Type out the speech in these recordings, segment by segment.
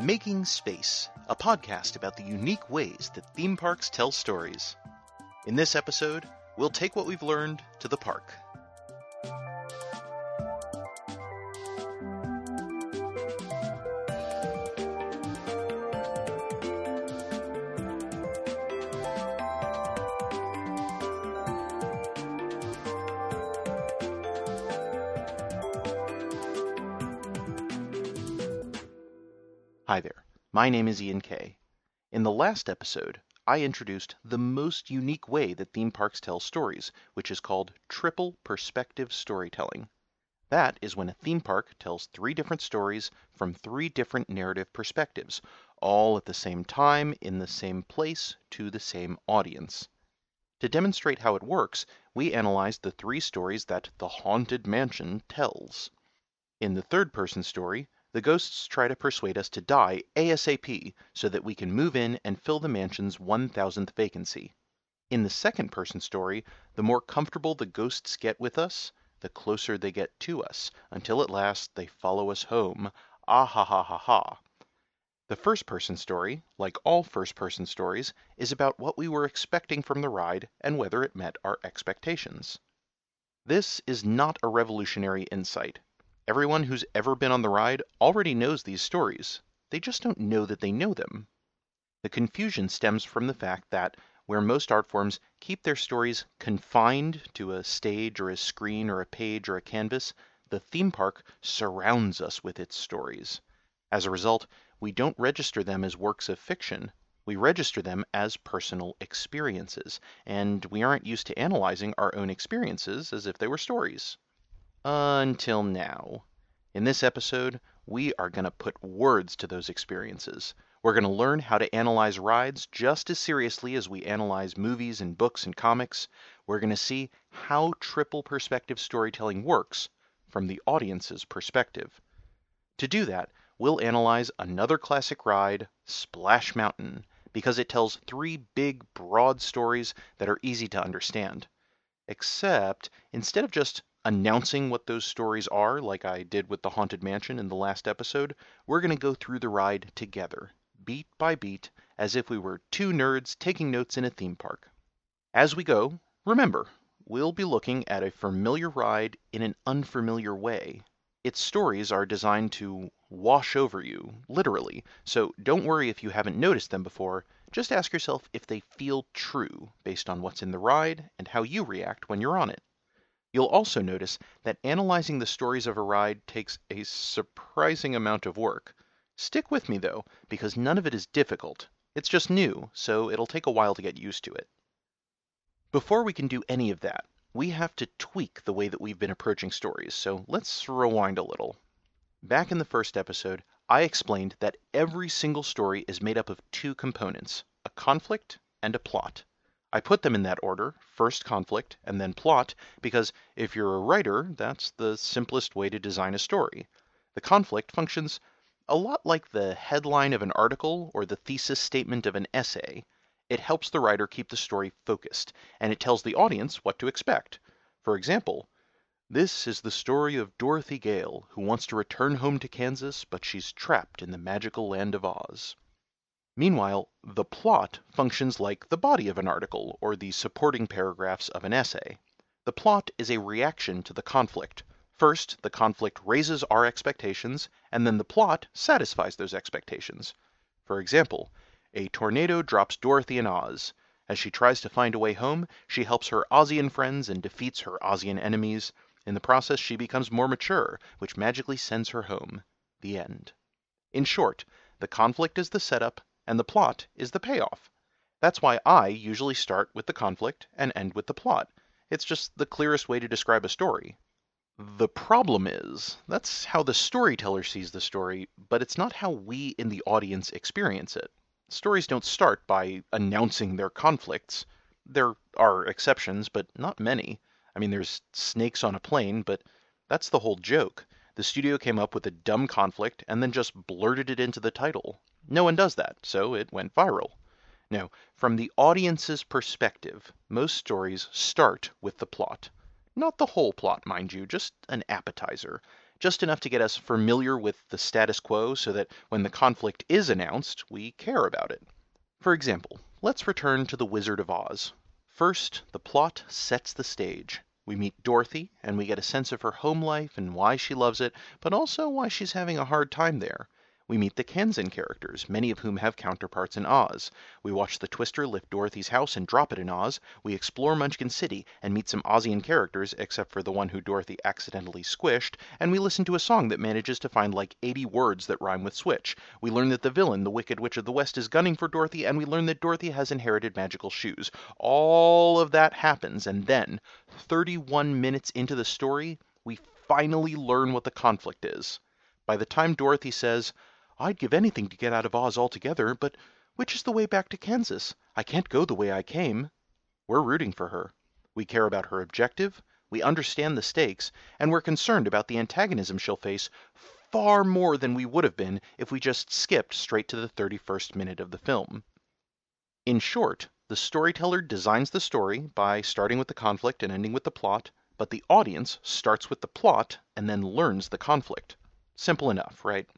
Making Space, a podcast about the unique ways that theme parks tell stories. In this episode, we'll take what we've learned to the park. My name is Ian Kay. In the last episode, I introduced the most unique way that theme parks tell stories, which is called triple perspective storytelling. That is when a theme park tells three different stories from three different narrative perspectives, all at the same time, in the same place, to the same audience. To demonstrate how it works, we analyzed the three stories that The Haunted Mansion tells. In the third person story, the ghosts try to persuade us to die ASAP so that we can move in and fill the mansion's 1000th vacancy. In the second person story, the more comfortable the ghosts get with us, the closer they get to us, until at last they follow us home. Ah ha ha ha ha. The first person story, like all first person stories, is about what we were expecting from the ride and whether it met our expectations. This is not a revolutionary insight. Everyone who's ever been on the ride already knows these stories. They just don't know that they know them. The confusion stems from the fact that where most art forms keep their stories confined to a stage or a screen or a page or a canvas, the theme park surrounds us with its stories. As a result, we don't register them as works of fiction. We register them as personal experiences, and we aren't used to analyzing our own experiences as if they were stories. Until now. In this episode, we are going to put words to those experiences. We're going to learn how to analyze rides just as seriously as we analyze movies and books and comics. We're going to see how triple perspective storytelling works from the audience's perspective. To do that, we'll analyze another classic ride, Splash Mountain, because it tells three big, broad stories that are easy to understand. Except, instead of just announcing what those stories are, like I did with the Haunted Mansion in the last episode, we're going to go through the ride together, beat by beat, as if we were two nerds taking notes in a theme park. As we go, remember, we'll be looking at a familiar ride in an unfamiliar way. Its stories are designed to wash over you, literally, so don't worry if you haven't noticed them before. Just ask yourself if they feel true based on what's in the ride and how you react when you're on it. You'll also notice that analyzing the stories of a ride takes a surprising amount of work. Stick with me though, because none of it is difficult. It's just new, so it'll take a while to get used to it. Before we can do any of that, we have to tweak the way that we've been approaching stories, so let's rewind a little. Back in the first episode, I explained that every single story is made up of two components a conflict and a plot. I put them in that order, first conflict and then plot, because if you're a writer, that's the simplest way to design a story. The conflict functions a lot like the headline of an article or the thesis statement of an essay. It helps the writer keep the story focused, and it tells the audience what to expect. For example, this is the story of Dorothy Gale, who wants to return home to Kansas, but she's trapped in the magical land of Oz. Meanwhile, the plot functions like the body of an article or the supporting paragraphs of an essay. The plot is a reaction to the conflict. First, the conflict raises our expectations, and then the plot satisfies those expectations. For example, a tornado drops Dorothy in Oz. As she tries to find a way home, she helps her Ozian friends and defeats her Ozian enemies. In the process, she becomes more mature, which magically sends her home. The end. In short, the conflict is the setup, and the plot is the payoff. That's why I usually start with the conflict and end with the plot. It's just the clearest way to describe a story. The problem is, that's how the storyteller sees the story, but it's not how we in the audience experience it. Stories don't start by announcing their conflicts. There are exceptions, but not many. I mean, there's snakes on a plane, but that's the whole joke. The studio came up with a dumb conflict and then just blurted it into the title. No one does that, so it went viral. No, from the audience's perspective, most stories start with the plot. Not the whole plot, mind you, just an appetizer. Just enough to get us familiar with the status quo so that when the conflict is announced, we care about it. For example, let's return to The Wizard of Oz. First, the plot sets the stage. We meet Dorothy, and we get a sense of her home life and why she loves it, but also why she's having a hard time there. We meet the Kansan characters, many of whom have counterparts in Oz. We watch the Twister lift Dorothy's house and drop it in Oz. We explore Munchkin City and meet some Ozian characters, except for the one who Dorothy accidentally squished. And we listen to a song that manages to find like 80 words that rhyme with switch. We learn that the villain, the Wicked Witch of the West, is gunning for Dorothy, and we learn that Dorothy has inherited magical shoes. All of that happens, and then, 31 minutes into the story, we finally learn what the conflict is. By the time Dorothy says, I'd give anything to get out of Oz altogether, but which is the way back to Kansas? I can't go the way I came. We're rooting for her. We care about her objective, we understand the stakes, and we're concerned about the antagonism she'll face far more than we would have been if we just skipped straight to the 31st minute of the film. In short, the storyteller designs the story by starting with the conflict and ending with the plot, but the audience starts with the plot and then learns the conflict. Simple enough, right?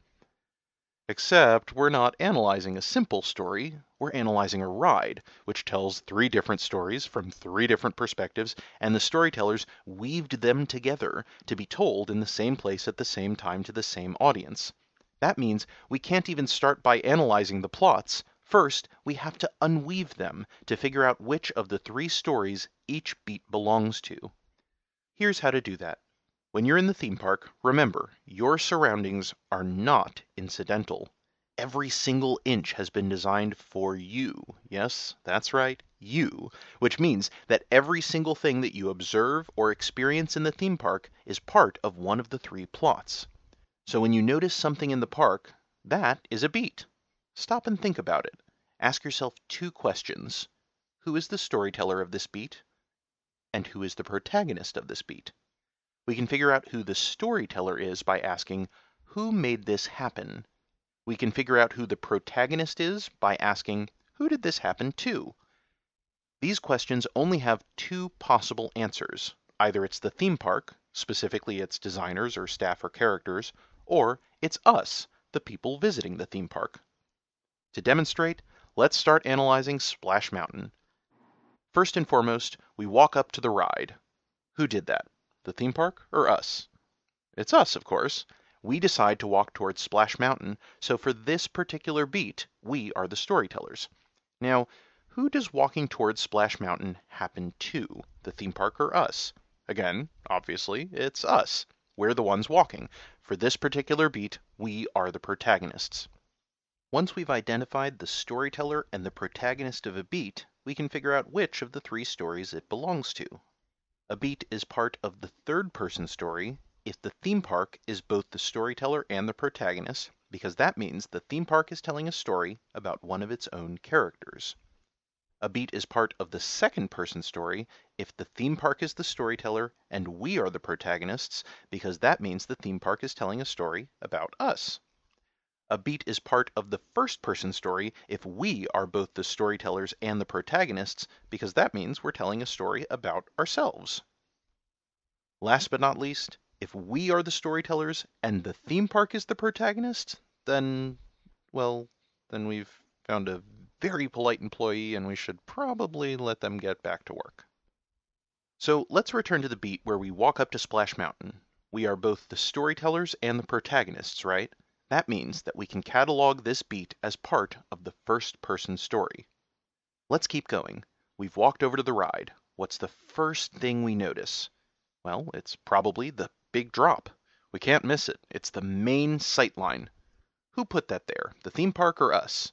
Except we're not analyzing a simple story, we're analyzing a ride, which tells three different stories from three different perspectives, and the storytellers weaved them together to be told in the same place at the same time to the same audience. That means we can't even start by analyzing the plots. First, we have to unweave them to figure out which of the three stories each beat belongs to. Here's how to do that. When you're in the theme park, remember, your surroundings are not incidental. Every single inch has been designed for you. Yes, that's right, you. Which means that every single thing that you observe or experience in the theme park is part of one of the three plots. So when you notice something in the park, that is a beat. Stop and think about it. Ask yourself two questions Who is the storyteller of this beat? And who is the protagonist of this beat? We can figure out who the storyteller is by asking, who made this happen? We can figure out who the protagonist is by asking, who did this happen to? These questions only have two possible answers. Either it's the theme park, specifically its designers or staff or characters, or it's us, the people visiting the theme park. To demonstrate, let's start analyzing Splash Mountain. First and foremost, we walk up to the ride. Who did that? The theme park or us? It's us, of course. We decide to walk towards Splash Mountain, so for this particular beat, we are the storytellers. Now, who does walking towards Splash Mountain happen to? The theme park or us? Again, obviously, it's us. We're the ones walking. For this particular beat, we are the protagonists. Once we've identified the storyteller and the protagonist of a beat, we can figure out which of the three stories it belongs to. A beat is part of the third person story if the theme park is both the storyteller and the protagonist, because that means the theme park is telling a story about one of its own characters. A beat is part of the second person story if the theme park is the storyteller and we are the protagonists, because that means the theme park is telling a story about us. A beat is part of the first person story if we are both the storytellers and the protagonists, because that means we're telling a story about ourselves. Last but not least, if we are the storytellers and the theme park is the protagonist, then, well, then we've found a very polite employee and we should probably let them get back to work. So let's return to the beat where we walk up to Splash Mountain. We are both the storytellers and the protagonists, right? That means that we can catalog this beat as part of the first person story. Let's keep going. We've walked over to the ride. What's the first thing we notice? Well, it's probably the big drop. We can't miss it. It's the main sight line. Who put that there, the theme park or us?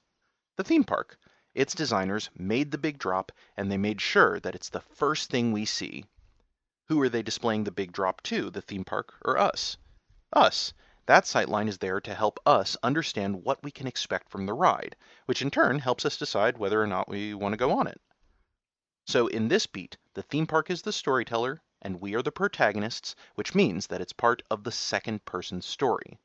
The theme park. Its designers made the big drop and they made sure that it's the first thing we see. Who are they displaying the big drop to, the theme park or us? Us. That sightline is there to help us understand what we can expect from the ride, which in turn helps us decide whether or not we want to go on it. So in this beat, the theme park is the storyteller, and we are the protagonists, which means that it's part of the second person story.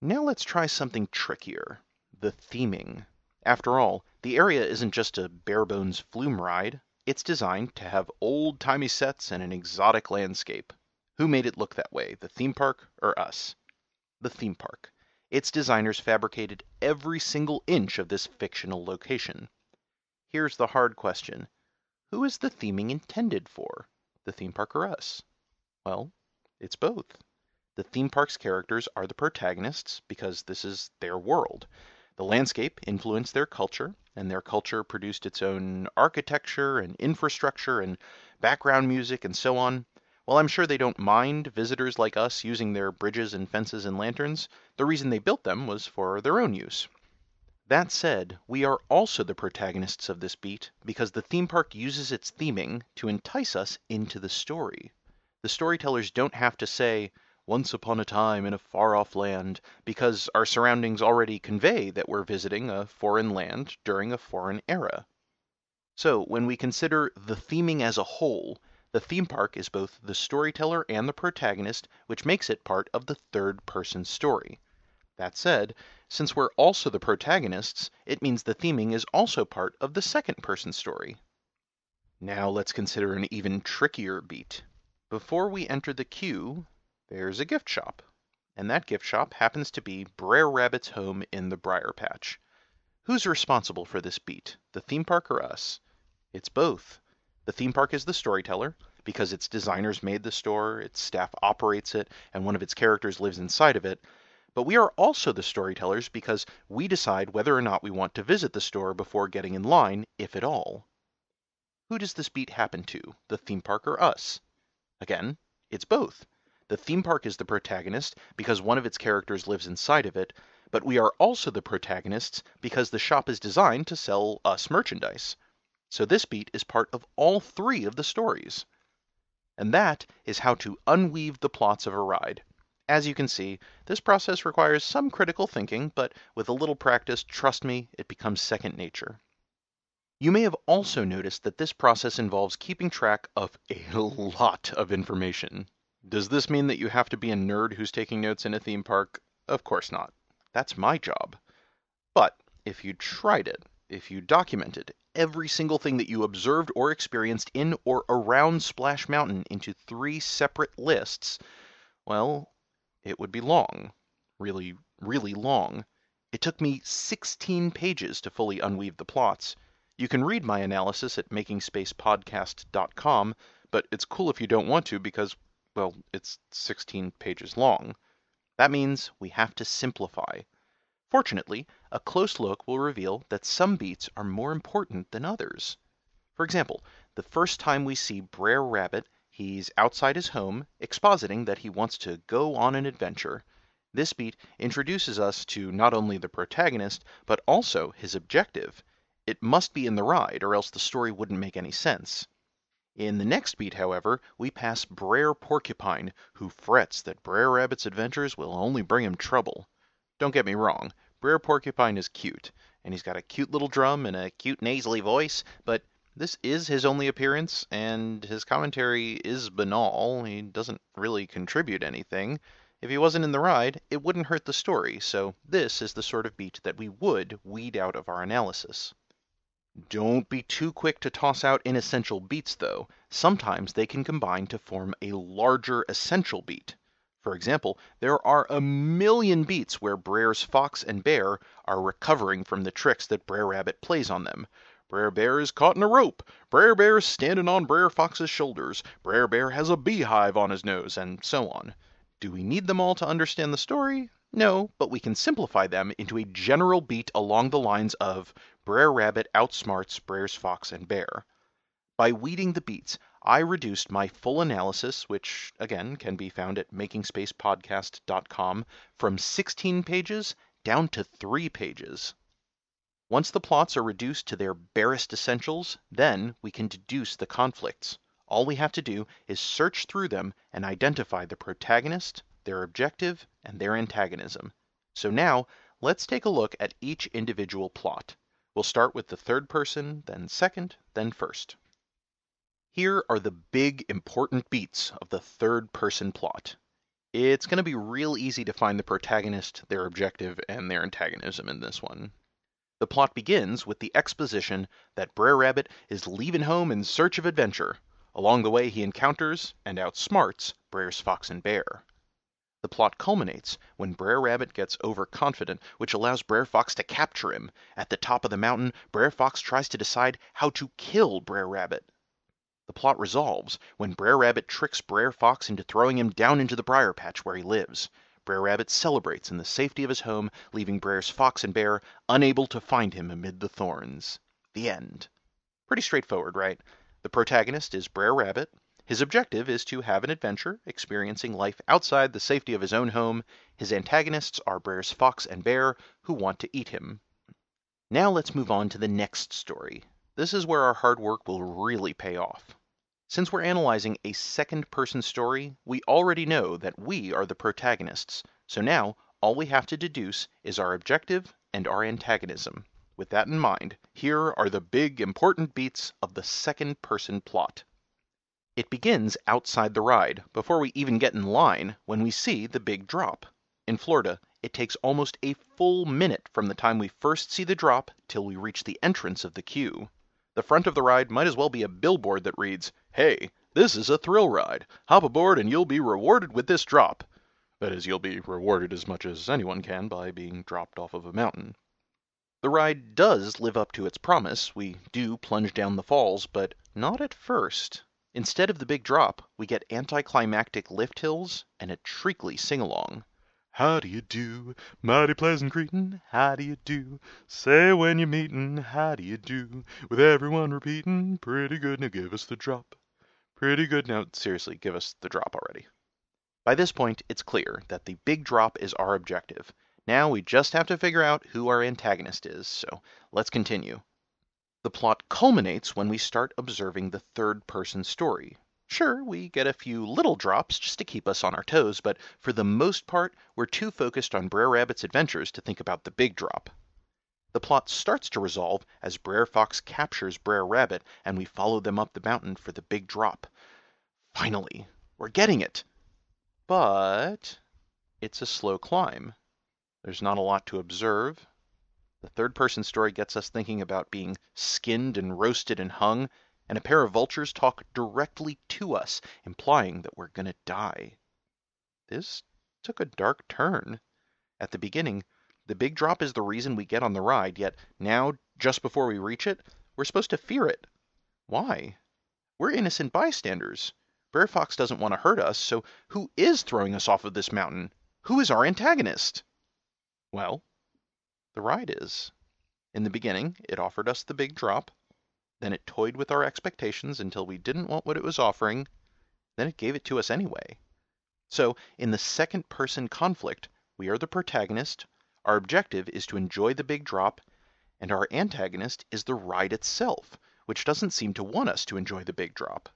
Now let's try something trickier the theming. After all, the area isn't just a bare bones flume ride. it's designed to have old timey sets and an exotic landscape. Who made it look that way, the theme park or us? The theme park. Its designers fabricated every single inch of this fictional location. Here's the hard question Who is the theming intended for, the theme park or us? Well, it's both. The theme park's characters are the protagonists because this is their world. The landscape influenced their culture, and their culture produced its own architecture and infrastructure and background music and so on. While I'm sure they don't mind visitors like us using their bridges and fences and lanterns, the reason they built them was for their own use. That said, we are also the protagonists of this beat because the theme park uses its theming to entice us into the story. The storytellers don't have to say, once upon a time in a far off land, because our surroundings already convey that we're visiting a foreign land during a foreign era. So, when we consider the theming as a whole, the theme park is both the storyteller and the protagonist, which makes it part of the third person story. That said, since we're also the protagonists, it means the theming is also part of the second person story. Now let's consider an even trickier beat. Before we enter the queue, there's a gift shop. And that gift shop happens to be Brer Rabbit's home in the Briar Patch. Who's responsible for this beat, the theme park or us? It's both. The theme park is the storyteller, because its designers made the store, its staff operates it, and one of its characters lives inside of it. But we are also the storytellers because we decide whether or not we want to visit the store before getting in line, if at all. Who does this beat happen to, the theme park or us? Again, it's both. The theme park is the protagonist because one of its characters lives inside of it, but we are also the protagonists because the shop is designed to sell us merchandise. So this beat is part of all three of the stories. And that is how to unweave the plots of a ride. As you can see, this process requires some critical thinking, but with a little practice, trust me, it becomes second nature. You may have also noticed that this process involves keeping track of a lot of information. Does this mean that you have to be a nerd who's taking notes in a theme park? Of course not. That's my job. But if you tried it, if you documented every single thing that you observed or experienced in or around Splash Mountain into three separate lists, well, it would be long. Really, really long. It took me 16 pages to fully unweave the plots. You can read my analysis at makingspacepodcast.com, but it's cool if you don't want to because well, it's 16 pages long. That means we have to simplify. Fortunately, a close look will reveal that some beats are more important than others. For example, the first time we see Brer Rabbit, he's outside his home, expositing that he wants to go on an adventure. This beat introduces us to not only the protagonist, but also his objective. It must be in the ride, or else the story wouldn't make any sense. In the next beat, however, we pass Brer Porcupine, who frets that Brer Rabbit's adventures will only bring him trouble. Don't get me wrong, Brer Porcupine is cute, and he's got a cute little drum and a cute nasally voice, but this is his only appearance, and his commentary is banal. He doesn't really contribute anything. If he wasn't in the ride, it wouldn't hurt the story, so this is the sort of beat that we would weed out of our analysis. Don't be too quick to toss out inessential beats, though. Sometimes they can combine to form a larger essential beat. For example, there are a million beats where Brer's fox and bear are recovering from the tricks that Brer Rabbit plays on them. Brer Bear is caught in a rope. Brer Bear is standing on Brer Fox's shoulders. Brer Bear has a beehive on his nose, and so on. Do we need them all to understand the story? No, but we can simplify them into a general beat along the lines of Brer Rabbit outsmarts Brer's fox and bear. By weeding the beats, I reduced my full analysis, which again can be found at makingspacepodcast.com, from 16 pages down to 3 pages. Once the plots are reduced to their barest essentials, then we can deduce the conflicts. All we have to do is search through them and identify the protagonist, their objective, and their antagonism. So now, let's take a look at each individual plot. We'll start with the third person, then second, then first. Here are the big important beats of the third person plot. It's going to be real easy to find the protagonist, their objective, and their antagonism in this one. The plot begins with the exposition that Brer Rabbit is leaving home in search of adventure. Along the way he encounters and outsmarts Brers Fox and Bear. The plot culminates when Brer Rabbit gets overconfident, which allows Brer Fox to capture him. At the top of the mountain, Brer Fox tries to decide how to kill Brer Rabbit. The plot resolves when Brer Rabbit tricks Brer Fox into throwing him down into the briar patch where he lives. Brer Rabbit celebrates in the safety of his home, leaving Brers Fox and Bear unable to find him amid the thorns. The end. Pretty straightforward, right? The protagonist is Brer Rabbit. His objective is to have an adventure, experiencing life outside the safety of his own home. His antagonists are Brers Fox and Bear, who want to eat him. Now let's move on to the next story. This is where our hard work will really pay off. Since we're analyzing a second person story, we already know that we are the protagonists. So now, all we have to deduce is our objective and our antagonism. With that in mind, here are the big important beats of the second person plot. It begins outside the ride, before we even get in line, when we see the big drop. In Florida, it takes almost a full minute from the time we first see the drop till we reach the entrance of the queue. The front of the ride might as well be a billboard that reads, Hey, this is a thrill ride. Hop aboard and you'll be rewarded with this drop. That is, you'll be rewarded as much as anyone can by being dropped off of a mountain. The ride does live up to its promise. We do plunge down the falls, but not at first. Instead of the big drop, we get anticlimactic lift hills and a treacly sing along. How do you do? Mighty pleasant greetin'. How do you do? Say when you're meetin'. How do you do? With everyone repeatin'. Pretty good, now give us the drop. Pretty good, now seriously, give us the drop already. By this point, it's clear that the big drop is our objective. Now we just have to figure out who our antagonist is, so let's continue. The plot culminates when we start observing the third person story, Sure, we get a few little drops just to keep us on our toes, but for the most part, we're too focused on Brer Rabbit's adventures to think about the big drop. The plot starts to resolve as Brer Fox captures Brer Rabbit and we follow them up the mountain for the big drop. Finally, we're getting it! But it's a slow climb. There's not a lot to observe. The third person story gets us thinking about being skinned and roasted and hung, and a pair of vultures talk directly to us, implying that we're going to die. This took a dark turn. At the beginning, the big drop is the reason we get on the ride, yet now, just before we reach it, we're supposed to fear it. Why? We're innocent bystanders. Brer Fox doesn't want to hurt us, so who is throwing us off of this mountain? Who is our antagonist? Well, the ride is. In the beginning, it offered us the big drop. Then it toyed with our expectations until we didn't want what it was offering. Then it gave it to us anyway. So, in the second person conflict, we are the protagonist, our objective is to enjoy the big drop, and our antagonist is the ride itself, which doesn't seem to want us to enjoy the big drop.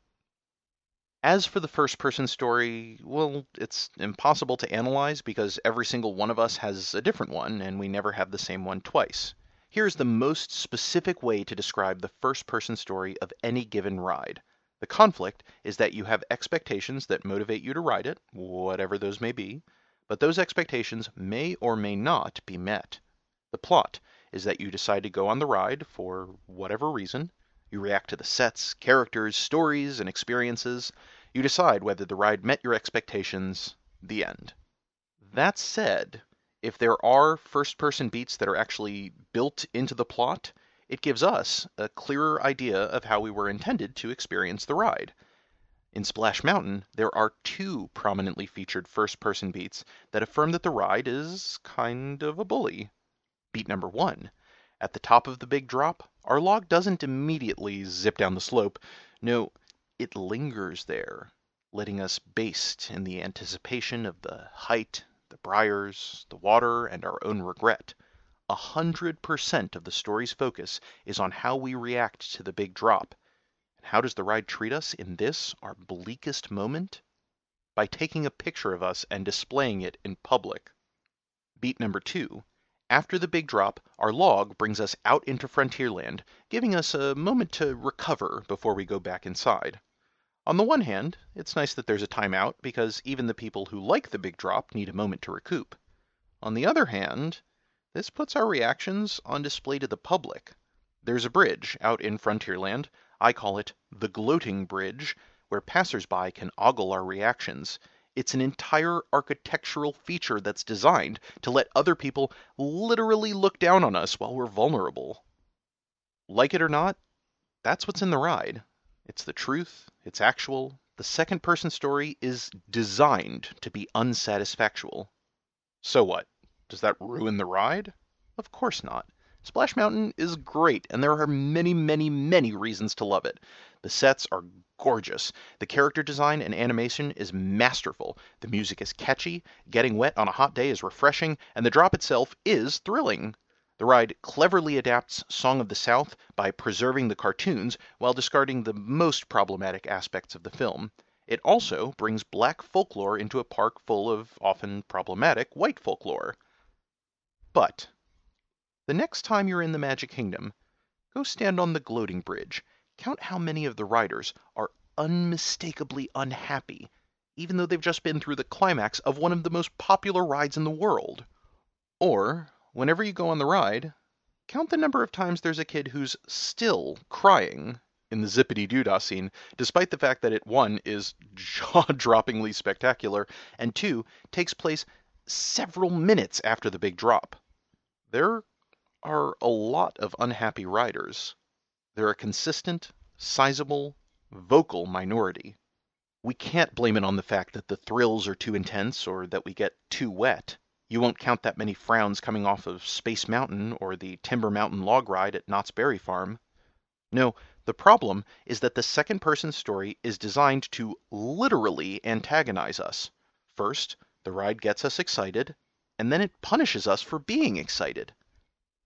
As for the first person story, well, it's impossible to analyze because every single one of us has a different one, and we never have the same one twice. Here's the most specific way to describe the first person story of any given ride. The conflict is that you have expectations that motivate you to ride it, whatever those may be, but those expectations may or may not be met. The plot is that you decide to go on the ride for whatever reason. You react to the sets, characters, stories, and experiences. You decide whether the ride met your expectations. The end. That said, if there are first person beats that are actually built into the plot, it gives us a clearer idea of how we were intended to experience the ride. In Splash Mountain, there are two prominently featured first person beats that affirm that the ride is kind of a bully. Beat number one. At the top of the big drop, our log doesn't immediately zip down the slope. No, it lingers there, letting us baste in the anticipation of the height the briars, the water, and our own regret. A hundred percent of the story's focus is on how we react to the big drop. And how does the ride treat us in this, our bleakest moment? By taking a picture of us and displaying it in public. Beat number two. After the big drop, our log brings us out into Frontierland, giving us a moment to recover before we go back inside. On the one hand, it's nice that there's a timeout because even the people who like the big drop need a moment to recoup. On the other hand, This puts our reactions on display to the public. There's a bridge out in Frontierland, I call it the Gloating Bridge, where passersby can ogle our reactions. It's an entire architectural feature that's designed to let other people literally look down on us while we're vulnerable. Like it or not, that's what's in the ride. It's the truth, it's actual. The second person story is designed to be unsatisfactual. So what? Does that ruin the ride? Of course not. Splash Mountain is great, and there are many, many, many reasons to love it. The sets are gorgeous. The character design and animation is masterful. The music is catchy. Getting wet on a hot day is refreshing, and the drop itself is thrilling. The ride cleverly adapts Song of the South by preserving the cartoons while discarding the most problematic aspects of the film. It also brings black folklore into a park full of often problematic white folklore. But the next time you're in the Magic Kingdom, go stand on the Gloating Bridge. Count how many of the riders are unmistakably unhappy, even though they've just been through the climax of one of the most popular rides in the world. Or, whenever you go on the ride, count the number of times there's a kid who's still crying in the Zip-a-Dee-Doo-Dah scene, despite the fact that it, one, is jaw-droppingly spectacular, and two, takes place several minutes after the big drop. There are a lot of unhappy riders. They're a consistent, sizable, vocal minority. We can't blame it on the fact that the thrills are too intense or that we get too wet. You won't count that many frowns coming off of Space Mountain or the Timber Mountain log ride at Knott's Berry Farm. No, the problem is that the second person story is designed to literally antagonize us. First, the ride gets us excited, and then it punishes us for being excited.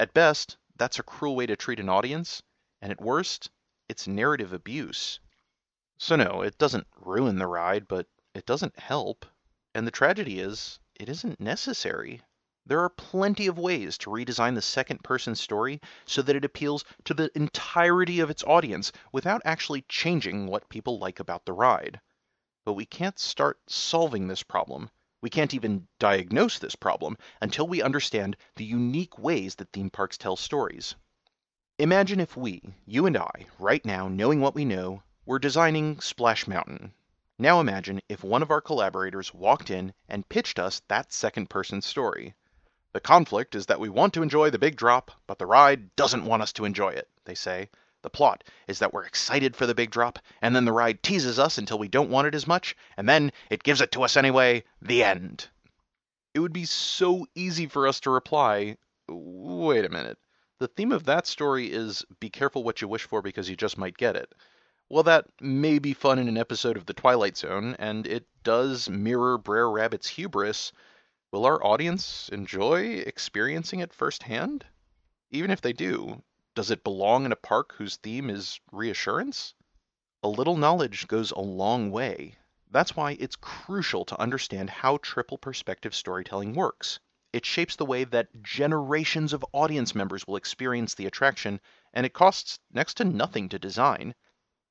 At best, that's a cruel way to treat an audience, and at worst, it's narrative abuse. So no, it doesn't ruin the ride, but it doesn't help. And the tragedy is, it isn't necessary. There are plenty of ways to redesign the second person story so that it appeals to the entirety of its audience without actually changing what people like about the ride. But we can't start solving this problem we can't even diagnose this problem until we understand the unique ways that theme parks tell stories. Imagine if we, you and I, right now, knowing what we know, were designing Splash Mountain. Now imagine if one of our collaborators walked in and pitched us that second person story. The conflict is that we want to enjoy the big drop, but the ride doesn't want us to enjoy it, they say. The plot is that we're excited for the big drop, and then the ride teases us until we don't want it as much, and then it gives it to us anyway. The end. It would be so easy for us to reply, wait a minute. The theme of that story is be careful what you wish for because you just might get it. Well, that may be fun in an episode of The Twilight Zone, and it does mirror Brer Rabbit's hubris. Will our audience enjoy experiencing it firsthand? Even if they do, does it belong in a park whose theme is reassurance? A little knowledge goes a long way. That's why it's crucial to understand how triple perspective storytelling works. It shapes the way that generations of audience members will experience the attraction, and it costs next to nothing to design.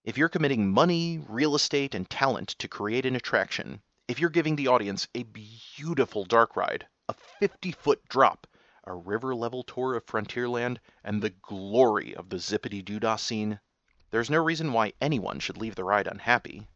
If you're committing money, real estate, and talent to create an attraction, if you're giving the audience a beautiful dark ride, a 50 foot drop, a river level tour of Frontierland, and the glory of the Zip-a-Dee-Doo-Dah scene, there's no reason why anyone should leave the ride unhappy.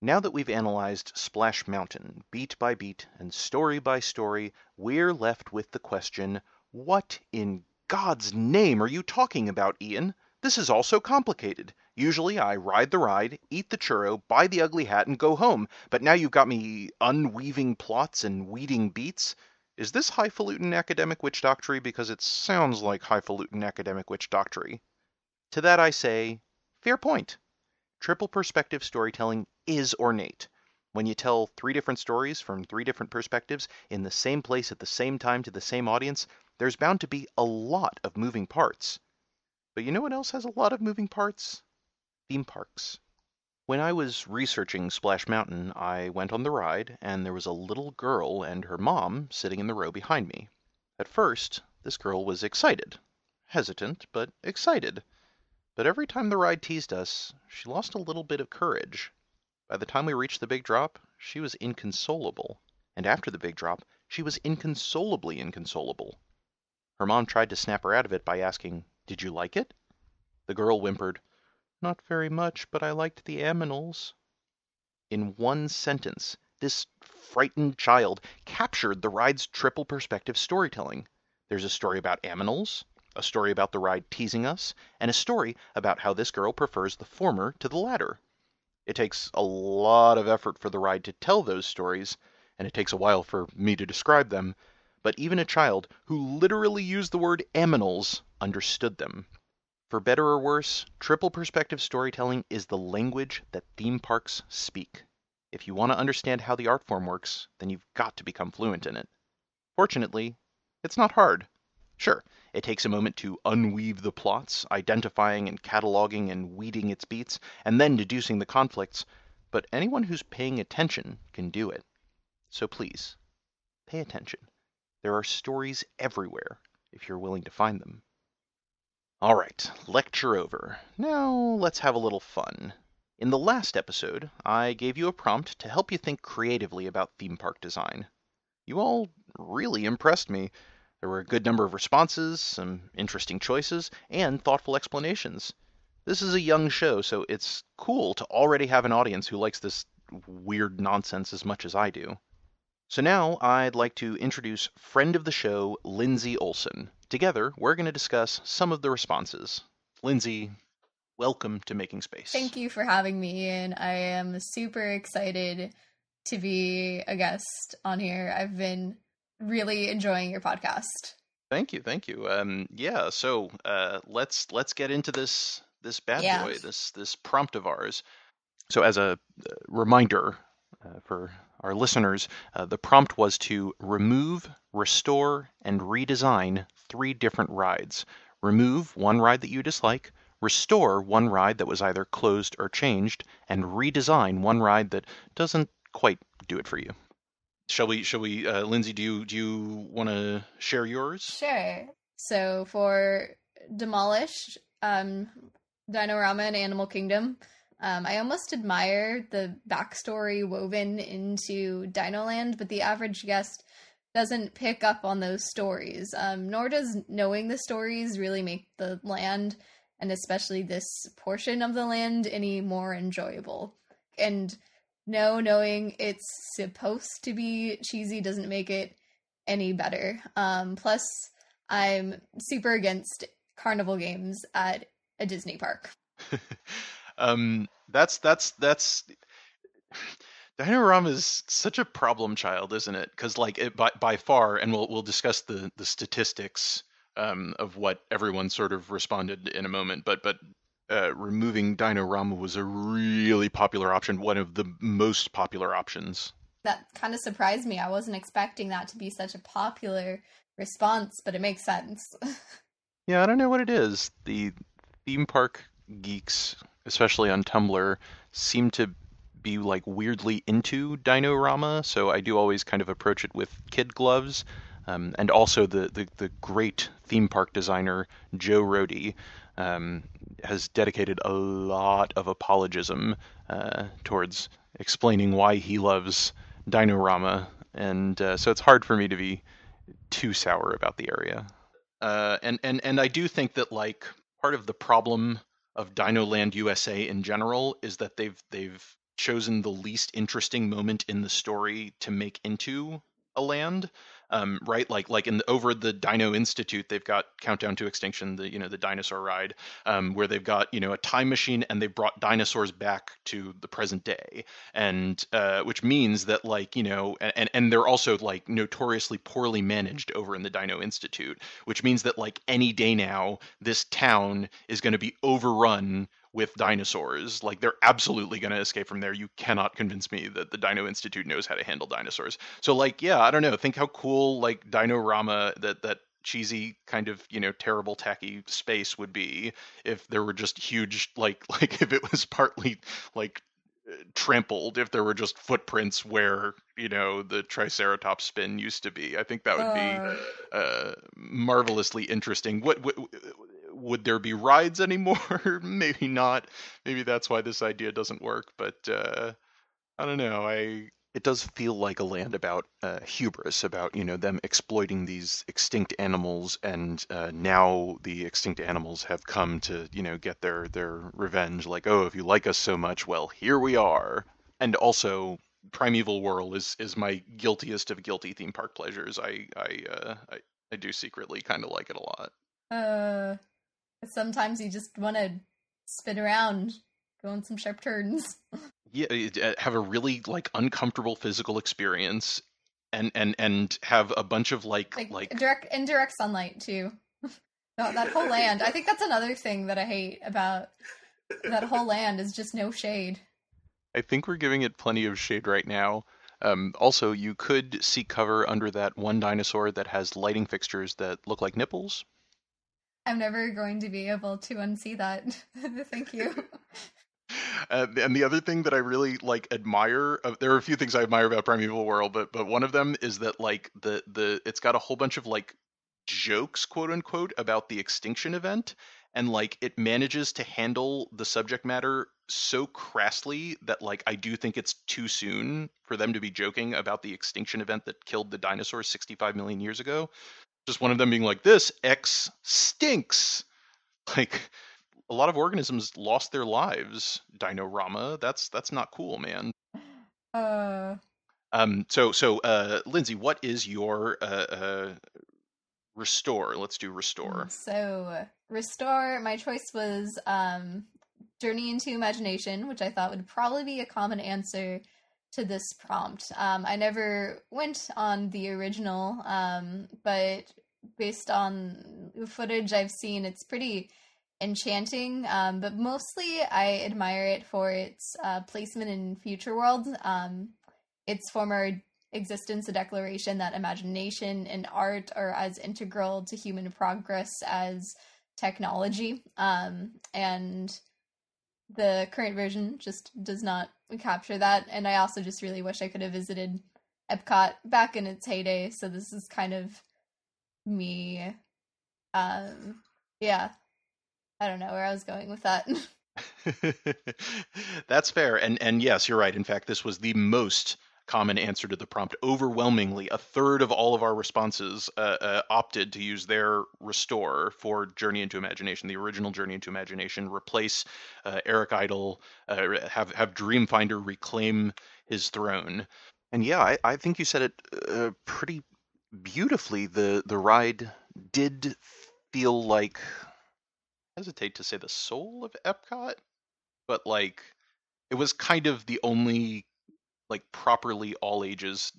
Now that we've analyzed Splash Mountain beat by beat and story by story, we're left with the question what in God's name are you talking about, Ian? This is all so complicated. Usually I ride the ride, eat the churro, buy the ugly hat, and go home, but now you've got me unweaving plots and weeding beats. Is this highfalutin academic witch doctory because it sounds like highfalutin academic witch doctory? To that I say, fair point. Triple perspective storytelling is ornate. When you tell three different stories from three different perspectives in the same place at the same time to the same audience, there's bound to be a lot of moving parts. But you know what else has a lot of moving parts? Theme parks. When I was researching Splash Mountain, I went on the ride, and there was a little girl and her mom sitting in the row behind me. At first, this girl was excited. Hesitant, but excited. But every time the ride teased us, she lost a little bit of courage. By the time we reached the big drop, she was inconsolable. And after the big drop, she was inconsolably inconsolable. Her mom tried to snap her out of it by asking, Did you like it? The girl whimpered, Not very much, but I liked the aminals. In one sentence, this frightened child captured the ride's triple perspective storytelling. There's a story about aminals, a story about the ride teasing us, and a story about how this girl prefers the former to the latter. It takes a lot of effort for the ride to tell those stories, and it takes a while for me to describe them, but even a child who literally used the word aminals understood them. For better or worse, triple perspective storytelling is the language that theme parks speak. If you want to understand how the art form works, then you've got to become fluent in it. Fortunately, it's not hard. Sure, it takes a moment to unweave the plots, identifying and cataloging and weeding its beats, and then deducing the conflicts, but anyone who's paying attention can do it. So please, pay attention. There are stories everywhere if you're willing to find them. All right, lecture over. Now let's have a little fun. In the last episode, I gave you a prompt to help you think creatively about theme park design. You all really impressed me. There were a good number of responses, some interesting choices, and thoughtful explanations. This is a young show, so it's cool to already have an audience who likes this weird nonsense as much as I do. So now I'd like to introduce friend of the show, Lindsay Olson. Together, we're going to discuss some of the responses. Lindsay, welcome to Making Space. Thank you for having me, and I am super excited to be a guest on here. I've been really enjoying your podcast. Thank you, thank you. Um, yeah, so uh, let's let's get into this this bad yeah. boy, this this prompt of ours. So, as a uh, reminder uh, for our listeners, uh, the prompt was to remove, restore, and redesign three different rides. Remove one ride that you dislike, restore one ride that was either closed or changed, and redesign one ride that doesn't quite do it for you. Shall we? Shall we? Uh, Lindsay, do you do you want to share yours? Sure. So for demolished, um, Dinorama and Animal Kingdom, um, I almost admire the backstory woven into Dinoland, but the average guest doesn't pick up on those stories. Um, nor does knowing the stories really make the land, and especially this portion of the land, any more enjoyable. And no, knowing it's supposed to be cheesy doesn't make it any better. Um, plus, I'm super against carnival games at a Disney park. Um, that's that's that's. Dinorama is such a problem child, isn't it? Because like it, by by far, and we'll we'll discuss the the statistics um, of what everyone sort of responded in a moment. But but uh, removing Dinorama was a really popular option, one of the most popular options. That kind of surprised me. I wasn't expecting that to be such a popular response, but it makes sense. yeah, I don't know what it is. The theme park geeks especially on Tumblr, seem to be like weirdly into Dinorama, so I do always kind of approach it with kid gloves. Um, and also the, the, the, great theme park designer Joe Rohde um, has dedicated a lot of apologism uh, towards explaining why he loves Dinorama, and uh, so it's hard for me to be too sour about the area. Uh, and and and I do think that like part of the problem of Dinoland USA in general is that they've they've chosen the least interesting moment in the story to make into a land um, right? Like like in the, over the Dino Institute, they've got Countdown to Extinction, the you know the dinosaur ride, um, where they've got you know a time machine and they've brought dinosaurs back to the present day, and uh, which means that like you know and and they're also like notoriously poorly managed over in the Dino Institute, which means that like any day now, this town is going to be overrun with dinosaurs. Like they're absolutely going to escape from there. You cannot convince me that the Dino Institute knows how to handle dinosaurs. So like, yeah, I don't know. Think how cool like Dinorama that that cheesy kind of you know terrible tacky space would be if there were just huge like like if it was partly like trampled if there were just footprints where you know the triceratops spin used to be i think that would be uh, uh marvelously interesting what, what would there be rides anymore? Maybe not. Maybe that's why this idea doesn't work. But uh, I don't know. I it does feel like a land about uh, hubris, about you know them exploiting these extinct animals, and uh, now the extinct animals have come to you know get their their revenge. Like, oh, if you like us so much, well, here we are. And also, Primeval Whirl is is my guiltiest of guilty theme park pleasures. I I uh, I, I do secretly kind of like it a lot. Uh, sometimes you just want to spin around, go on some sharp turns. yeah uh, have a really like uncomfortable physical experience and and and have a bunch of like like, like direct indirect sunlight too. That, that whole land. I think that's another thing that i hate about that whole land is just no shade. I think we're giving it plenty of shade right now. Um, also you could seek cover under that one dinosaur that has lighting fixtures that look like nipples i'm never going to be able to unsee that thank you Uh, and the other thing that I really like admire, uh, there are a few things I admire about Primeval World, but but one of them is that like the the it's got a whole bunch of like jokes, quote unquote, about the extinction event, and like it manages to handle the subject matter so crassly that like I do think it's too soon for them to be joking about the extinction event that killed the dinosaurs 65 million years ago. Just one of them being like, "This X stinks." Like a lot of organisms lost their lives. Dinorama, that's that's not cool, man. Uh. Um. So so uh, Lindsay, what is your uh, uh restore? Let's do restore. So restore. My choice was um, Journey into Imagination, which I thought would probably be a common answer to this prompt. Um, I never went on the original, um, but based on footage I've seen, it's pretty enchanting, um, but mostly I admire it for its uh, placement in Future World. Um, its former existence a declaration that imagination and art are as integral to human progress as technology. Um, and the current version just does not capture that. And I also just really wish I could have visited Epcot back in its heyday. So this is kind of me. Um, yeah, I don't know where I was going with that. That's fair. And and yes, you're right. In fact, this was the most common answer to the prompt. Overwhelmingly, a third of all of our responses uh, uh, opted to use their restore for Journey into Imagination, the original Journey into Imagination. Replace uh, Eric Idle, uh, have have Dreamfinder reclaim his throne. And yeah, I, I think you said it uh, pretty beautifully. The the ride did feel like hesitate to say the soul of Epcot, but like it was kind of the only like properly all ages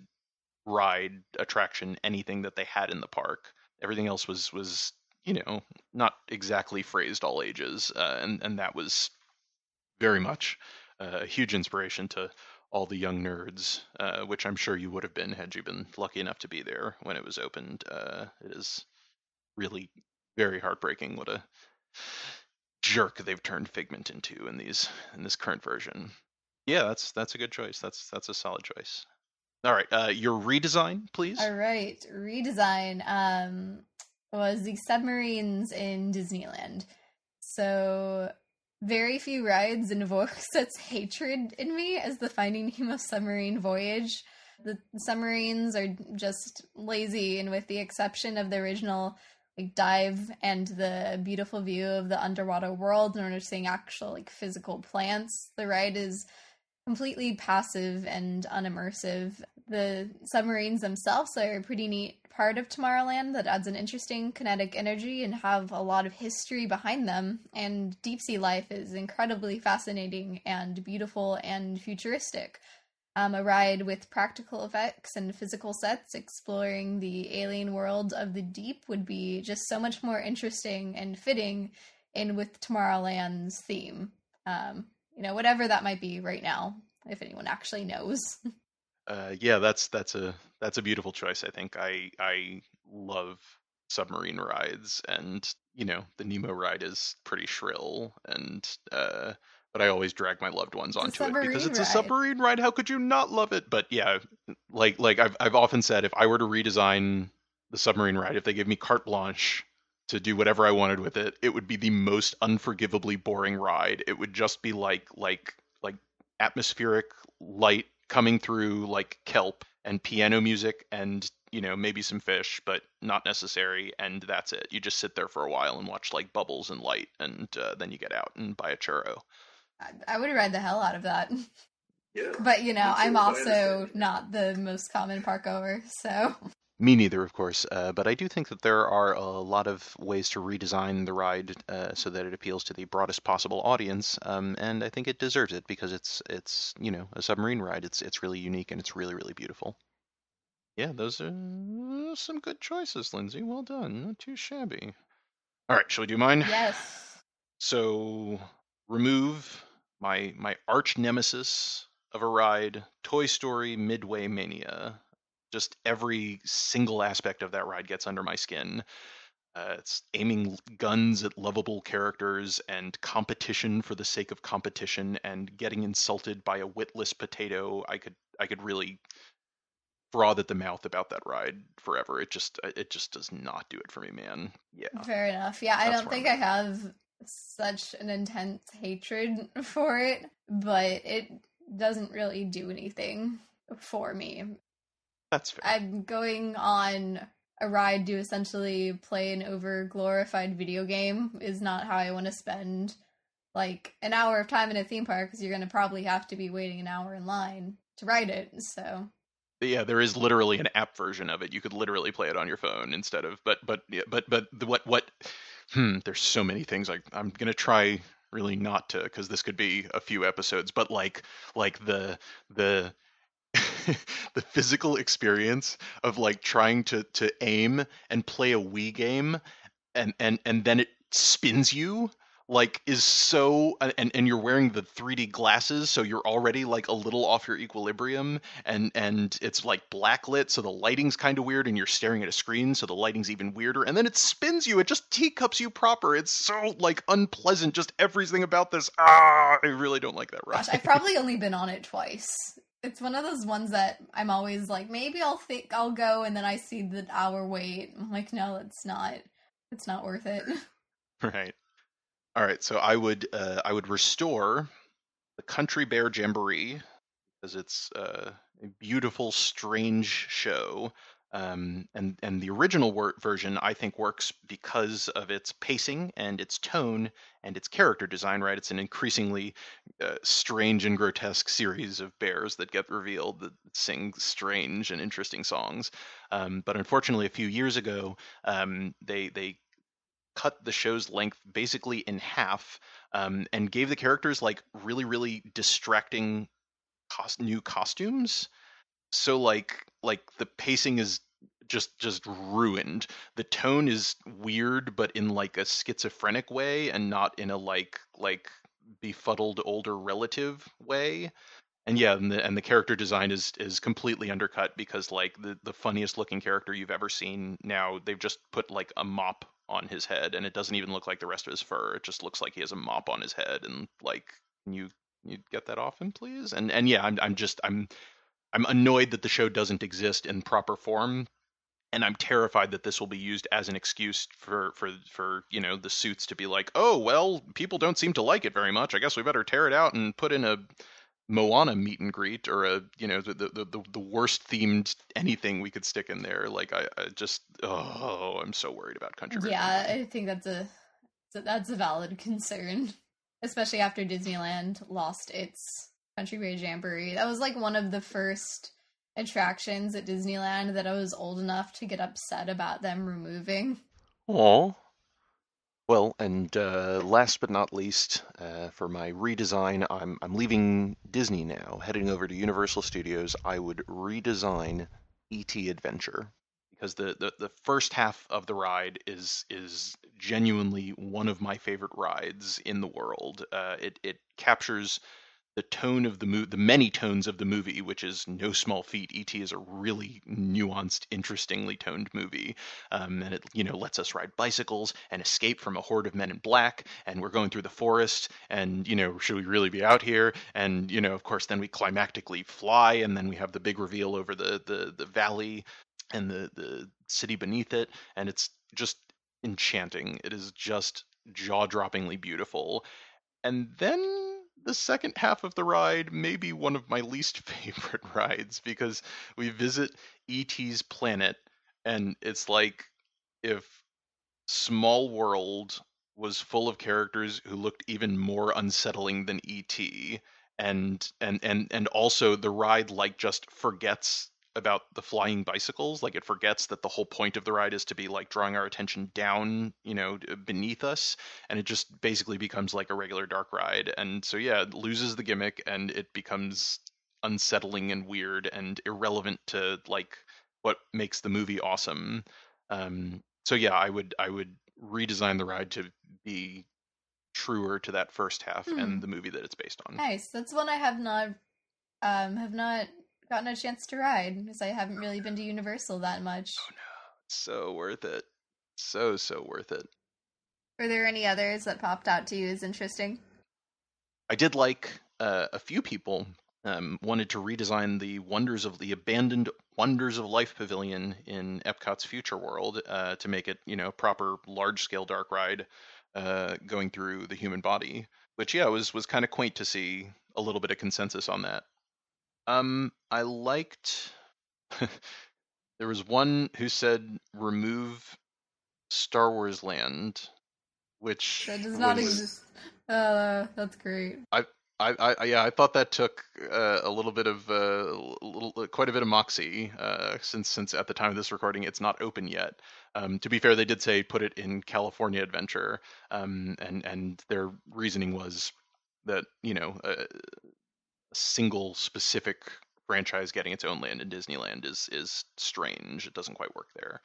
ride attraction anything that they had in the park. Everything else was was you know not exactly phrased all ages, uh, and and that was very much uh, a huge inspiration to all the young nerds, uh, which I'm sure you would have been had you been lucky enough to be there when it was opened. Uh, it is really very heartbreaking what a jerk they've turned Figment into in these in this current version. Yeah, that's that's a good choice. That's that's a solid choice. All right, uh, your redesign, please. All right, redesign um, was the submarines in Disneyland. So very few rides invoke such hatred in me as the Finding Nemo submarine voyage. The submarines are just lazy, and with the exception of the original like dive and the beautiful view of the underwater world in order seeing actual like physical plants. The ride is completely passive and unimmersive. The submarines themselves are a pretty neat part of Tomorrowland that adds an interesting kinetic energy and have a lot of history behind them. And deep sea life is incredibly fascinating and beautiful and futuristic. Um, a ride with practical effects and physical sets exploring the alien world of the deep would be just so much more interesting and fitting in with Tomorrowland's theme. Um, you know, whatever that might be right now, if anyone actually knows. Uh, yeah, that's that's a that's a beautiful choice. I think I I love submarine rides, and you know the Nemo ride is pretty shrill and uh, but I always drag my loved ones onto it because it's ride. a submarine ride. How could you not love it? But yeah, like like I've I've often said, if I were to redesign the submarine ride, if they gave me carte blanche to do whatever I wanted with it, it would be the most unforgivably boring ride. It would just be like like like atmospheric light coming through like kelp and piano music and you know maybe some fish but not necessary and that's it you just sit there for a while and watch like bubbles and light and uh, then you get out and buy a churro I, I would ride the hell out of that. Yeah. But you know, I'm also not the most common park goer, so Me neither, of course, uh, but I do think that there are a lot of ways to redesign the ride uh, so that it appeals to the broadest possible audience, um, and I think it deserves it because it's it's you know a submarine ride. It's it's really unique and it's really really beautiful. Yeah, those are some good choices, Lindsay. Well done, not too shabby. All right, shall we do mine? yes. So remove my my arch nemesis of a ride, Toy Story Midway Mania. Just every single aspect of that ride gets under my skin. Uh, it's aiming guns at lovable characters and competition for the sake of competition and getting insulted by a witless potato. I could I could really froth at the mouth about that ride forever. It just it just does not do it for me, man. Yeah. Fair enough. Yeah, I don't think I have such an intense hatred for it, but it doesn't really do anything for me. That's fair. I'm going on a ride to essentially play an over glorified video game is not how I want to spend like an hour of time in a theme park because you're going to probably have to be waiting an hour in line to ride it. So yeah there is literally an app version of it you could literally play it on your phone instead of but but yeah, but but the, what what hmm there's so many things I, i'm gonna try really not to because this could be a few episodes but like like the the the physical experience of like trying to to aim and play a wii game and and and then it spins you like is so and and you're wearing the 3D glasses so you're already like a little off your equilibrium and and it's like blacklit so the lighting's kind of weird and you're staring at a screen so the lighting's even weirder and then it spins you it just teacups you proper it's so like unpleasant just everything about this ah I really don't like that ride gosh, I've probably only been on it twice. It's one of those ones that I'm always like, maybe I'll think I'll go, and then I see the hour wait. I'm like, no, it's not. It's not worth it. Right. All right. So I would uh, I would restore the Country Bear Jamboree because it's uh, a beautiful, strange show. Um, and and the original version I think works because of its pacing and its tone and its character design. Right, it's an increasingly uh, strange and grotesque series of bears that get revealed that sing strange and interesting songs. Um, but unfortunately, a few years ago, um, they they cut the show's length basically in half um, and gave the characters like really really distracting cost- new costumes so like like the pacing is just just ruined. The tone is weird but in like a schizophrenic way and not in a like like befuddled older relative way. And yeah and the, and the character design is is completely undercut because like the the funniest looking character you've ever seen now they've just put like a mop on his head and it doesn't even look like the rest of his fur. It just looks like he has a mop on his head and like can you you get that off him please? And and yeah i'm i'm just i'm i'm annoyed that the show doesn't exist in proper form and i'm terrified that this will be used as an excuse for for for you know the suits to be like oh well people don't seem to like it very much i guess we better tear it out and put in a Moana meet and greet or a you know the the the, the worst themed anything we could stick in there. Like I, I just oh I'm so worried about country. Yeah. I think that's a that's a valid concern, especially after Disneyland lost its Country Bear Jamboree. That was like one of the first attractions at Disneyland that I was old enough to get upset about them removing. Aw. Well, and uh, last but not least, uh, for my redesign, I'm I'm leaving Disney now, heading over to Universal Studios. I would redesign E.T. Adventure because the, the, the first half of the ride is is genuinely one of my favorite rides in the world. Uh, it it captures the tone of the mo- the many tones of the movie, which is no small feat. E.T. is a really nuanced, interestingly toned movie, um, and it you know lets us ride bicycles and escape from a horde of men in black. And we're going through the forest, and you know should we really be out here? And you know of course then we climactically fly, and then we have the big reveal over the the the valley and the the city beneath it, and it's just enchanting. It is just jaw-droppingly beautiful. And then the second half of the ride may be one of my least favorite rides because we visit ET's planet and it's like if Small World was full of characters who looked even more unsettling than ET and and and and also the ride like just forgets about the flying bicycles like it forgets that the whole point of the ride is to be like drawing our attention down you know beneath us and it just basically becomes like a regular dark ride and so yeah it loses the gimmick and it becomes unsettling and weird and irrelevant to like what makes the movie awesome um so yeah i would i would redesign the ride to be truer to that first half Hmm. and the movie that it's based on Nice. That's one I have not um have not gotten a chance to ride because I haven't really been to Universal that much. Oh, no. So worth it so so worth it Were there any others that popped out to you as interesting? I did like uh, a few people um, wanted to redesign the wonders of the abandoned Wonders of Life Pavilion in Epcot's Future World uh, to make it, you know, proper large scale dark ride uh, going through the human body. Which yeah, was was kind of quaint to see a little bit of consensus on that. Um, I liked. there was one who said remove Star Wars Land, which That does not was- exist. Uh, that's great. I, I, I, yeah, I thought that took uh, a little bit of uh, little, quite a bit of moxie, uh, since since at the time of this recording it's not open yet. Um, to be fair, they did say put it in California Adventure, um, and and their reasoning was that you know a single specific franchise getting its own land in Disneyland is is strange. It doesn't quite work there.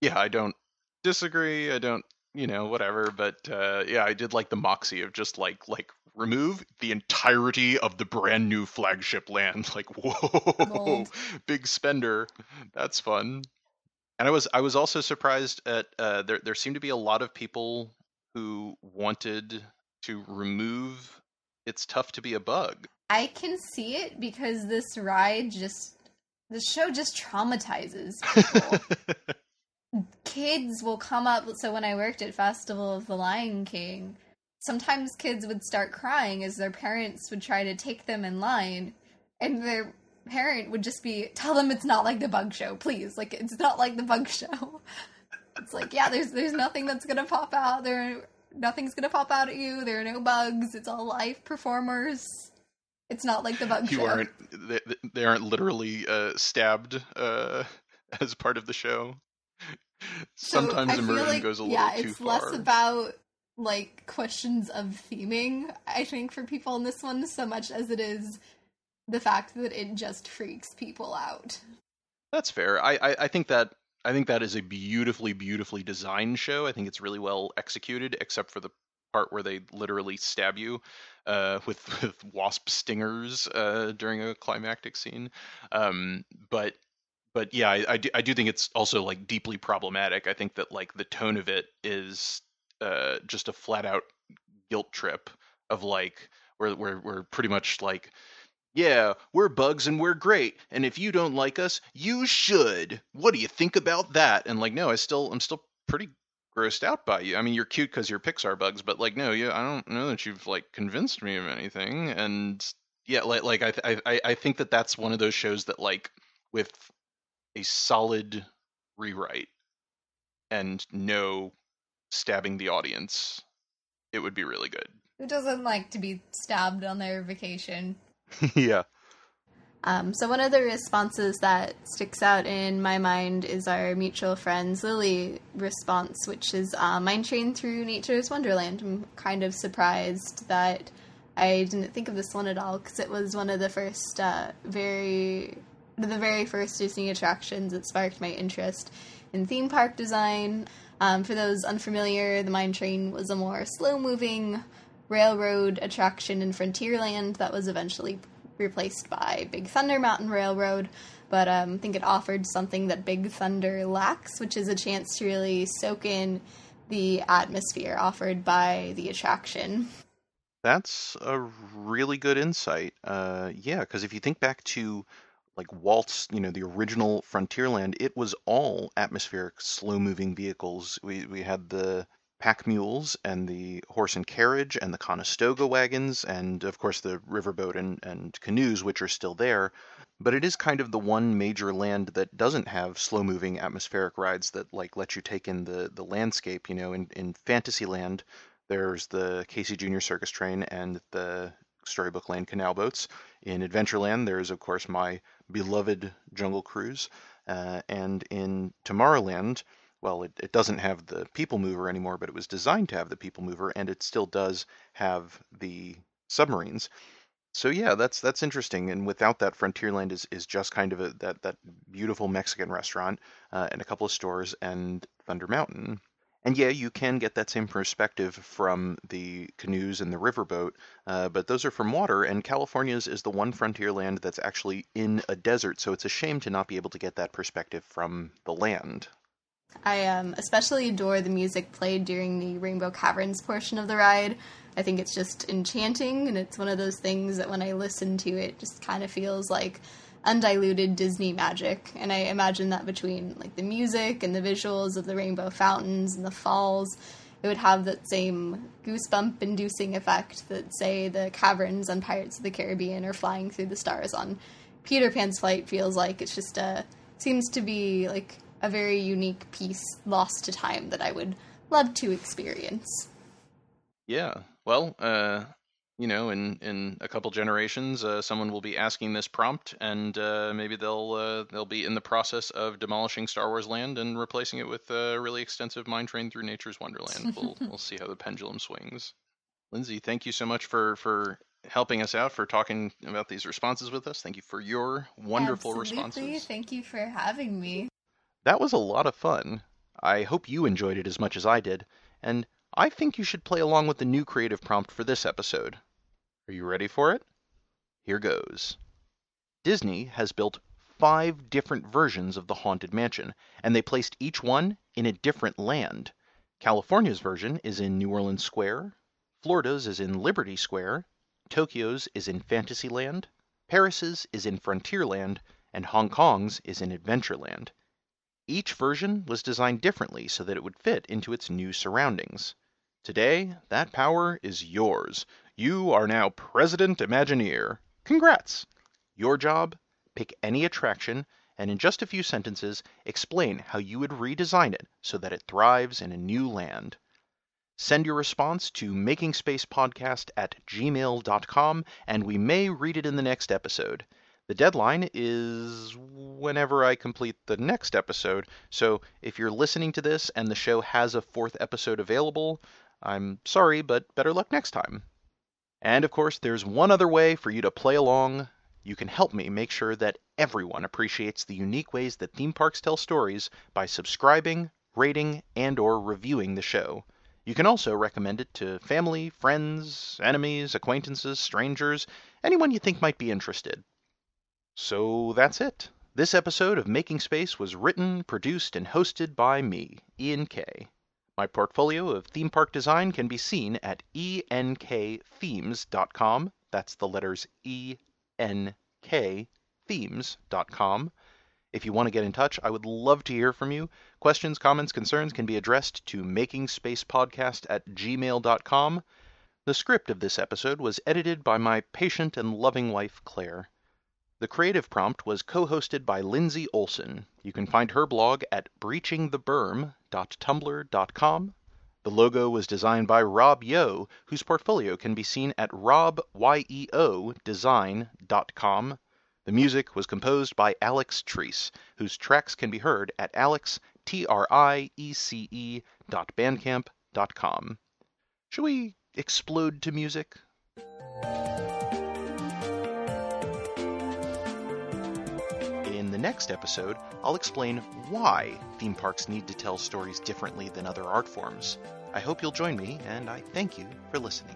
Yeah, I don't disagree. I don't you know whatever but uh yeah i did like the moxie of just like like remove the entirety of the brand new flagship land like whoa Bold. big spender that's fun and i was i was also surprised at uh there there seemed to be a lot of people who wanted to remove it's tough to be a bug I can see it because this ride just the show just traumatizes people. kids will come up so when I worked at Festival of the Lion King, sometimes kids would start crying as their parents would try to take them in line and their parent would just be tell them it's not like the bug show, please. Like it's not like the bug show. It's like, yeah, there's there's nothing that's gonna pop out. There nothing's gonna pop out at you. There are no bugs. It's all live performers. It's not like the bug you show. aren't they, they aren't literally uh stabbed uh as part of the show So sometimes immersion like, goes a little yeah, too far. Yeah, it's less about like questions of theming, I think, for people in this one, so much as it is the fact that it just freaks people out. That's fair. I, I, I think that I think that is a beautifully, beautifully designed show. I think it's really well executed, except for the part where they literally stab you uh, with with wasp stingers uh, during a climactic scene. Um, but but yeah, I, I do I do think it's also like deeply problematic. I think that like the tone of it is uh, just a flat out guilt trip of like where where we're pretty much like yeah, we're bugs and we're great. And if you don't like us, you should. What do you think about that? And like, no, I still, I'm still pretty grossed out by you. I mean, you're cute because you're Pixar bugs, but like, no, yeah, I don't know that you've like convinced me of anything. And yeah, like, like I, th- I, I think that that's one of those shows that like with a solid rewrite and no stabbing the audience, it would be really good. Who doesn't like to be stabbed on their vacation? yeah. Um, so one of the responses that sticks out in my mind is our mutual friend's Lily response, which is uh, "Mine train through nature's wonderland." I'm kind of surprised that I didn't think of this one at all because it was one of the first, uh, very, the very first Disney attractions that sparked my interest in theme park design. Um, for those unfamiliar, the Mine Train was a more slow-moving railroad attraction in Frontierland that was eventually replaced by Big Thunder Mountain Railroad. But um, I think it offered something that Big Thunder lacks, which is a chance to really soak in the atmosphere offered by the attraction. That's a really good insight. Uh, yeah, because if you think back to like Walt's, you know, the original Frontierland, it was all atmospheric, slow-moving vehicles. We we had the pack mules and the horse and carriage and the Conestoga wagons and of course the riverboat and, and canoes which are still there. But it is kind of the one major land that doesn't have slow moving atmospheric rides that like let you take in the the landscape you know in in fantasyland there's the casey junior circus train and the storybook land canal boats. In adventureland there's of course my beloved jungle cruise. Uh, and in tomorrowland well it, it doesn't have the people mover anymore but it was designed to have the people mover and it still does have the submarines so yeah, that's that's interesting. And without that, Frontierland is is just kind of a, that that beautiful Mexican restaurant uh, and a couple of stores and Thunder Mountain. And yeah, you can get that same perspective from the canoes and the riverboat, uh, but those are from water. And California's is the one Frontierland that's actually in a desert, so it's a shame to not be able to get that perspective from the land. I um, especially adore the music played during the Rainbow Caverns portion of the ride. I think it's just enchanting, and it's one of those things that when I listen to it, just kind of feels like undiluted Disney magic. And I imagine that between like the music and the visuals of the rainbow fountains and the falls, it would have that same goosebump inducing effect that, say, the caverns on Pirates of the Caribbean or flying through the stars on Peter Pan's flight feels like. It's just a, seems to be like a very unique piece lost to time that I would love to experience. Yeah, well, uh, you know, in in a couple generations, uh, someone will be asking this prompt, and uh, maybe they'll uh, they'll be in the process of demolishing Star Wars Land and replacing it with a really extensive mine train through Nature's Wonderland. we'll we'll see how the pendulum swings. Lindsay, thank you so much for for helping us out for talking about these responses with us. Thank you for your wonderful Absolutely. responses. Thank you for having me. That was a lot of fun. I hope you enjoyed it as much as I did, and I think you should play along with the new creative prompt for this episode. Are you ready for it? Here goes. Disney has built five different versions of the Haunted Mansion, and they placed each one in a different land. California's version is in New Orleans Square, Florida's is in Liberty Square, Tokyo's is in Fantasyland, Paris's is in Frontierland, and Hong Kong's is in Adventureland. Each version was designed differently so that it would fit into its new surroundings. Today, that power is yours. You are now President Imagineer. Congrats! Your job? Pick any attraction and in just a few sentences explain how you would redesign it so that it thrives in a new land. Send your response to makingspacepodcast at gmail.com and we may read it in the next episode. The deadline is whenever I complete the next episode, so if you're listening to this and the show has a fourth episode available, I'm sorry, but better luck next time. And of course, there's one other way for you to play along. You can help me make sure that everyone appreciates the unique ways that theme parks tell stories by subscribing, rating, and or reviewing the show. You can also recommend it to family, friends, enemies, acquaintances, strangers, anyone you think might be interested. So that's it. This episode of Making Space was written, produced, and hosted by me, Ian Kay. My portfolio of theme park design can be seen at enkthemes.com. That's the letters E N K themes.com. If you want to get in touch, I would love to hear from you. Questions, comments, concerns can be addressed to makingspacepodcast at gmail.com. The script of this episode was edited by my patient and loving wife, Claire. The creative prompt was co-hosted by Lindsay Olson. You can find her blog at breachingtheberm.tumblr.com. The logo was designed by Rob Yeo, whose portfolio can be seen at robyeodesign.com. The music was composed by Alex Treese, whose tracks can be heard at alextriece.bandcamp.com. Should we explode to music? In the next episode, I'll explain why theme parks need to tell stories differently than other art forms. I hope you'll join me, and I thank you for listening.